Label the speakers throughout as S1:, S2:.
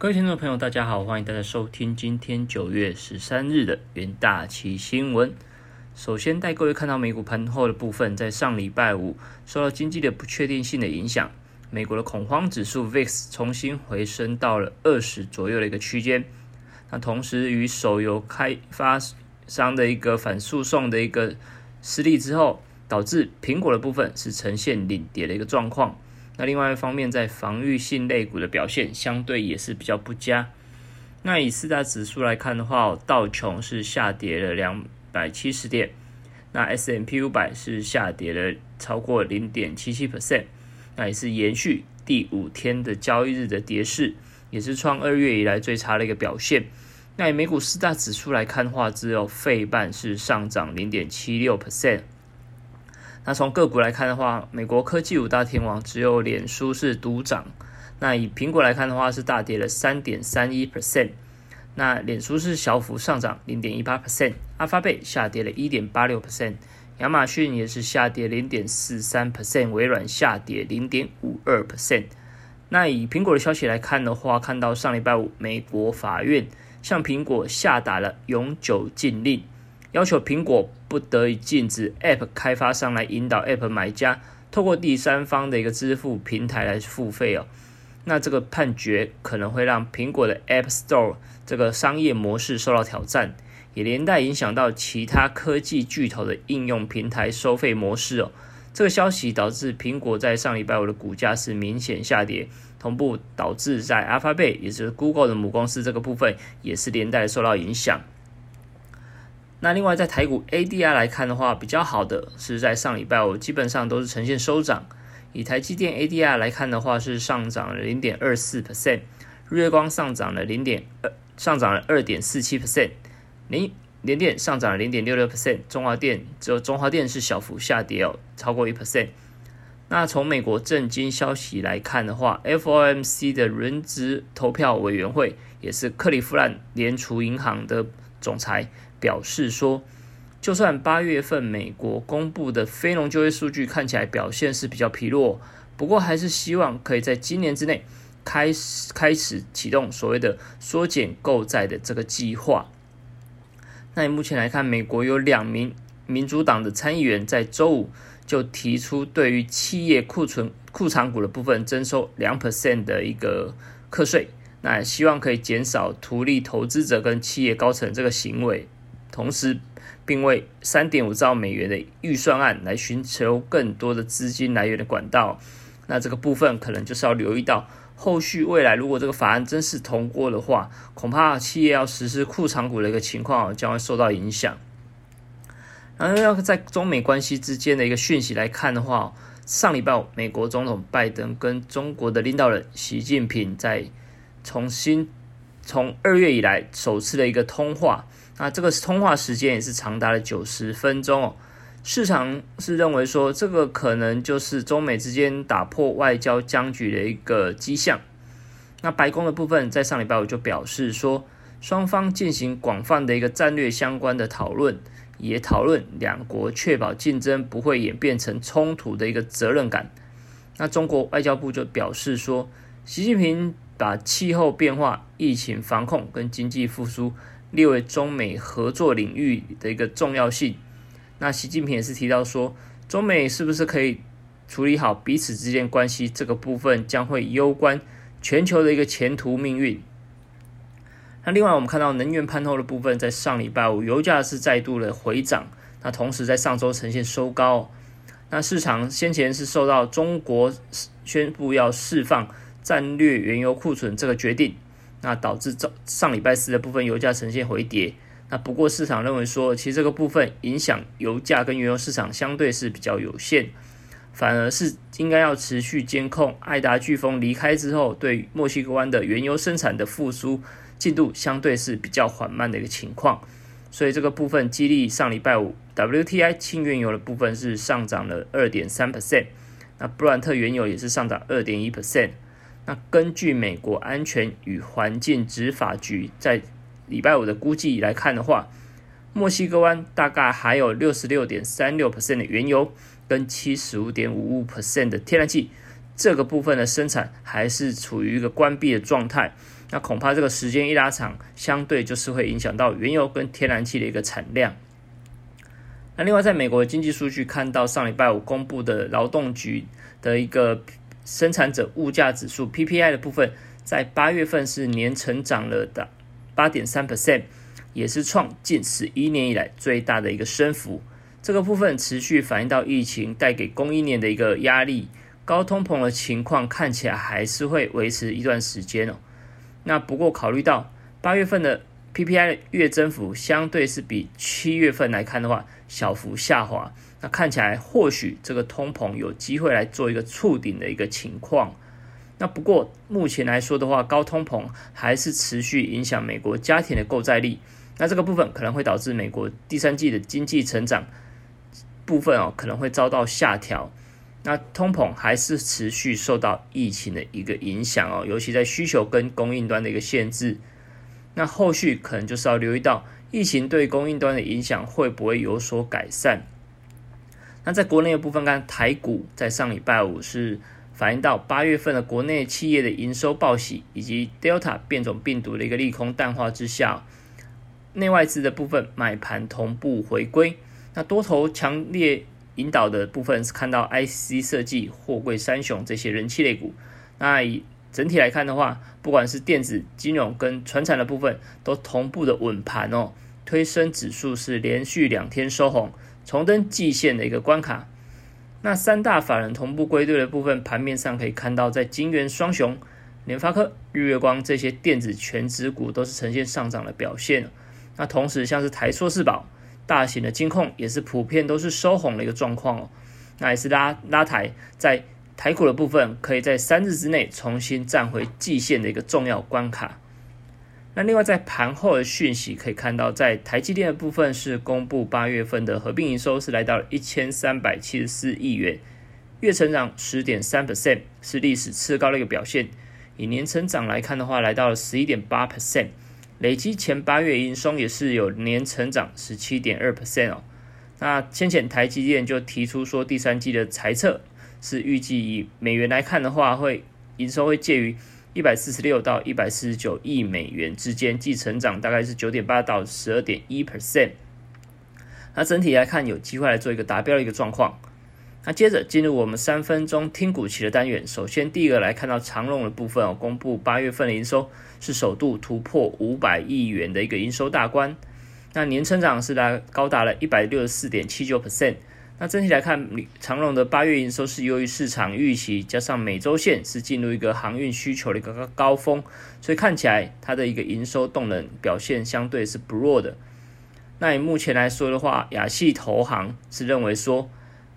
S1: 各位听众朋友，大家好，欢迎大家收听今天九月十三日的元大旗新闻。首先带各位看到美股盘后的部分，在上礼拜五受到经济的不确定性的影响，美国的恐慌指数 VIX 重新回升到了二十左右的一个区间。那同时与手游开发商的一个反诉讼的一个失利之后，导致苹果的部分是呈现领跌的一个状况。那另外一方面，在防御性类股的表现相对也是比较不佳。那以四大指数来看的话，道琼是下跌了两百七十点，那 S M P 五百是下跌了超过零点七七 percent，那也是延续第五天的交易日的跌势，也是创二月以来最差的一个表现。那以美股四大指数来看的话，只有费半是上涨零点七六 percent。那从个股来看的话，美国科技五大天王只有脸书是独涨。那以苹果来看的话，是大跌了三点三一 percent。那脸书是小幅上涨零点一八 percent，阿发贝下跌了一点八六 percent，亚马逊也是下跌零点四三 percent，微软下跌零点五二 percent。那以苹果的消息来看的话，看到上礼拜五，美国法院向苹果下达了永久禁令。要求苹果不得以禁止 App 开发商来引导 App 买家透过第三方的一个支付平台来付费哦。那这个判决可能会让苹果的 App Store 这个商业模式受到挑战，也连带影响到其他科技巨头的应用平台收费模式哦。这个消息导致苹果在上礼拜五的股价是明显下跌，同步导致在 Alphabet 也就是 Google 的母公司这个部分也是连带受到影响。那另外在台股 ADR 来看的话，比较好的是在上礼拜五基本上都是呈现收涨。以台积电 ADR 来看的话，是上涨了零点二四 percent，日月光上涨了零点二，上涨了二点四七 percent，联联电上涨了零点六六 percent，中华电只有中华电是小幅下跌哦，超过一 percent。那从美国震惊消息来看的话，FOMC 的轮值投票委员会也是克利夫兰联储银行的总裁。表示说，就算八月份美国公布的非农就业数据看起来表现是比较疲弱，不过还是希望可以在今年之内开始开始启动所谓的缩减购债的这个计划。那目前来看，美国有两名民主党的参议员在周五就提出对于企业库存库藏股的部分征收两 percent 的一个课税，那希望可以减少图利投资者跟企业高层这个行为。同时，并为三点五兆美元的预算案来寻求更多的资金来源的管道。那这个部分可能就是要留意到，后续未来如果这个法案真是通过的话，恐怕企业要实施库藏股的一个情况将会受到影响。然后要在中美关系之间的一个讯息来看的话，上礼拜美国总统拜登跟中国的领导人习近平在重新从二月以来首次的一个通话。那这个通话时间也是长达了九十分钟哦。市场是认为说，这个可能就是中美之间打破外交僵局的一个迹象。那白宫的部分在上礼拜五就表示说，双方进行广泛的一个战略相关的讨论，也讨论两国确保竞争不会演变成冲突的一个责任感。那中国外交部就表示说，习近平把气候变化、疫情防控跟经济复苏。列为中美合作领域的一个重要性。那习近平也是提到说，中美是不是可以处理好彼此之间关系这个部分，将会攸关全球的一个前途命运。那另外，我们看到能源盘后的部分，在上礼拜五油价是再度的回涨，那同时在上周呈现收高。那市场先前是受到中国宣布要释放战略原油库存这个决定。那导致上上礼拜四的部分油价呈现回跌。那不过市场认为说，其实这个部分影响油价跟原油市场相对是比较有限，反而是应该要持续监控爱达飓风离开之后，对墨西哥湾的原油生产的复苏进度相对是比较缓慢的一个情况。所以这个部分激励上礼拜五 WTI 轻原油的部分是上涨了二点三 percent，那布兰特原油也是上涨二点一 percent。那根据美国安全与环境执法局在礼拜五的估计来看的话，墨西哥湾大概还有六十六点三六 percent 的原油跟七十五点五五 percent 的天然气，这个部分的生产还是处于一个关闭的状态。那恐怕这个时间一拉长，相对就是会影响到原油跟天然气的一个产量。那另外，在美国的经济数据看到上礼拜五公布的劳动局的一个生产者物价指数 PPI 的部分，在八月份是年成长了的八点三 percent，也是创近十一年以来最大的一个升幅。这个部分持续反映到疫情带给供应链的一个压力，高通膨的情况看起来还是会维持一段时间哦。那不过考虑到八月份的 PPI 月增幅相对是比七月份来看的话小幅下滑，那看起来或许这个通膨有机会来做一个触顶的一个情况。那不过目前来说的话，高通膨还是持续影响美国家庭的购债力，那这个部分可能会导致美国第三季的经济成长。部分哦可能会遭到下调，那通膨还是持续受到疫情的一个影响哦，尤其在需求跟供应端的一个限制，那后续可能就是要留意到疫情对供应端的影响会不会有所改善。那在国内的部分，看台股在上礼拜五是反映到八月份的国内企业的营收报喜，以及 Delta 变种病毒的一个利空淡化之下，内外资的部分买盘同步回归。那多头强烈引导的部分是看到 IC 设计、货柜三雄这些人气类股。那以整体来看的话，不管是电子、金融跟船产的部分，都同步的稳盘哦，推升指数是连续两天收红，重登季线的一个关卡。那三大法人同步归队的部分，盘面上可以看到，在金元双雄、联发科、日月光这些电子全指股都是呈现上涨的表现。那同时像是台硕四宝。大型的金控也是普遍都是收红的一个状况哦，那也是拉拉抬在台股的部分，可以在三日之内重新站回季线的一个重要关卡。那另外在盘后的讯息可以看到，在台积电的部分是公布八月份的合并营收是来到了一千三百七十四亿元，月成长十点三 percent，是历史次高的一个表现。以年成长来看的话，来到了十一点八 percent。累积前八月营收也是有年成长十七点二 percent 哦。那先前台积电就提出说，第三季的财测是预计以美元来看的话，会营收会介于一百四十六到一百四十九亿美元之间，即成长大概是九点八到十二点一 percent。那整体来看，有机会来做一个达标的一个状况。那接着进入我们三分钟听股期的单元。首先，第一个来看到长隆的部分哦，公布八月份的营收是首度突破五百亿元的一个营收大关。那年成长是达高达了一百六十四点七九 percent。那整体来看，长隆的八月营收是由于市场预期，加上美洲线是进入一个航运需求的一个高峰，所以看起来它的一个营收动能表现相对是不弱的。那以目前来说的话，亚系投行是认为说。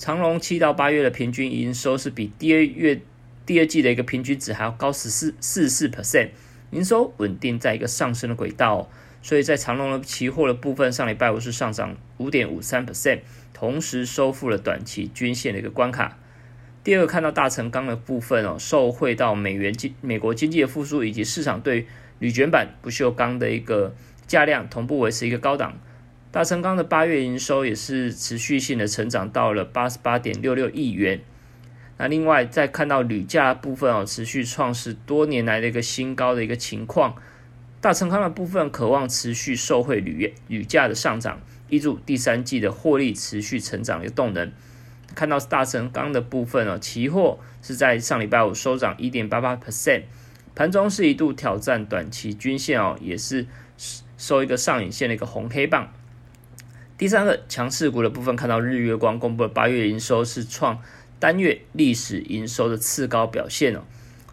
S1: 长隆七到八月的平均营收是比第二月第二季的一个平均值还要高十四四四 percent，营收稳定在一个上升的轨道，所以在长隆的期货的部分，上礼拜五是上涨五点五三 percent，同时收复了短期均线的一个关卡。第二个看到大成钢的部分哦，受惠到美元经美国经济的复苏以及市场对铝卷板不锈钢的一个价量同步维持一个高档。大成钢的八月营收也是持续性的成长到了八十八点六六亿元。那另外再看到铝价部分哦，持续创是多年来的一个新高的一个情况。大成钢的部分渴望持续受惠铝铝价的上涨，依助第三季的获利持续成长的动能。看到大成钢的部分哦，期货是在上礼拜五收涨一点八八 percent，盘中是一度挑战短期均线哦，也是收一个上影线的一个红黑棒。第三个强势股的部分，看到日月光公布的八月营收是创单月历史营收的次高表现哦，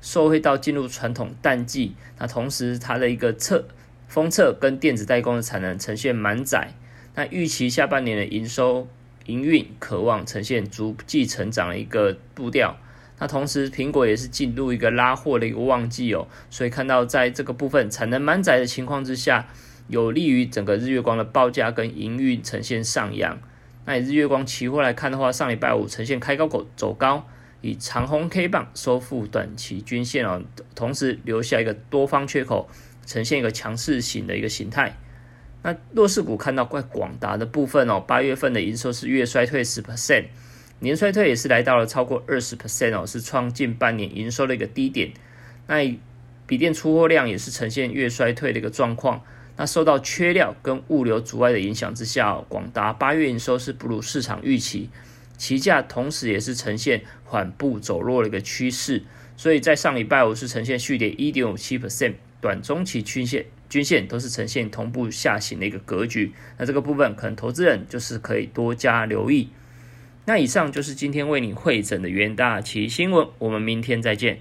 S1: 受惠到进入传统淡季，那同时它的一个测封测跟电子代工的产能呈现满载，那预期下半年的营收营运渴望呈现逐季成长的一个步调，那同时苹果也是进入一个拉货的一个旺季哦，所以看到在这个部分产能满载的情况之下。有利于整个日月光的报价跟营运呈现上扬。那以日月光期货来看的话，上礼拜五呈现开高口走高，以长红 K 棒收复短期均线哦，同时留下一个多方缺口，呈现一个强势型的一个形态。那弱势股看到怪广达的部分哦，八月份的营收是月衰退十 percent，年衰退也是来到了超过二十 percent 哦，是创近半年营收的一个低点。那笔电出货量也是呈现月衰退的一个状况。那受到缺料跟物流阻碍的影响之下，哦广达八月营收是不如市场预期，期价同时也是呈现缓步走弱的一个趋势。所以在上礼拜五是呈现续跌一点五七 percent，短中期均线均线都是呈现同步下行的一个格局。那这个部分可能投资人就是可以多加留意。那以上就是今天为你会诊的元大旗新闻，我们明天再见。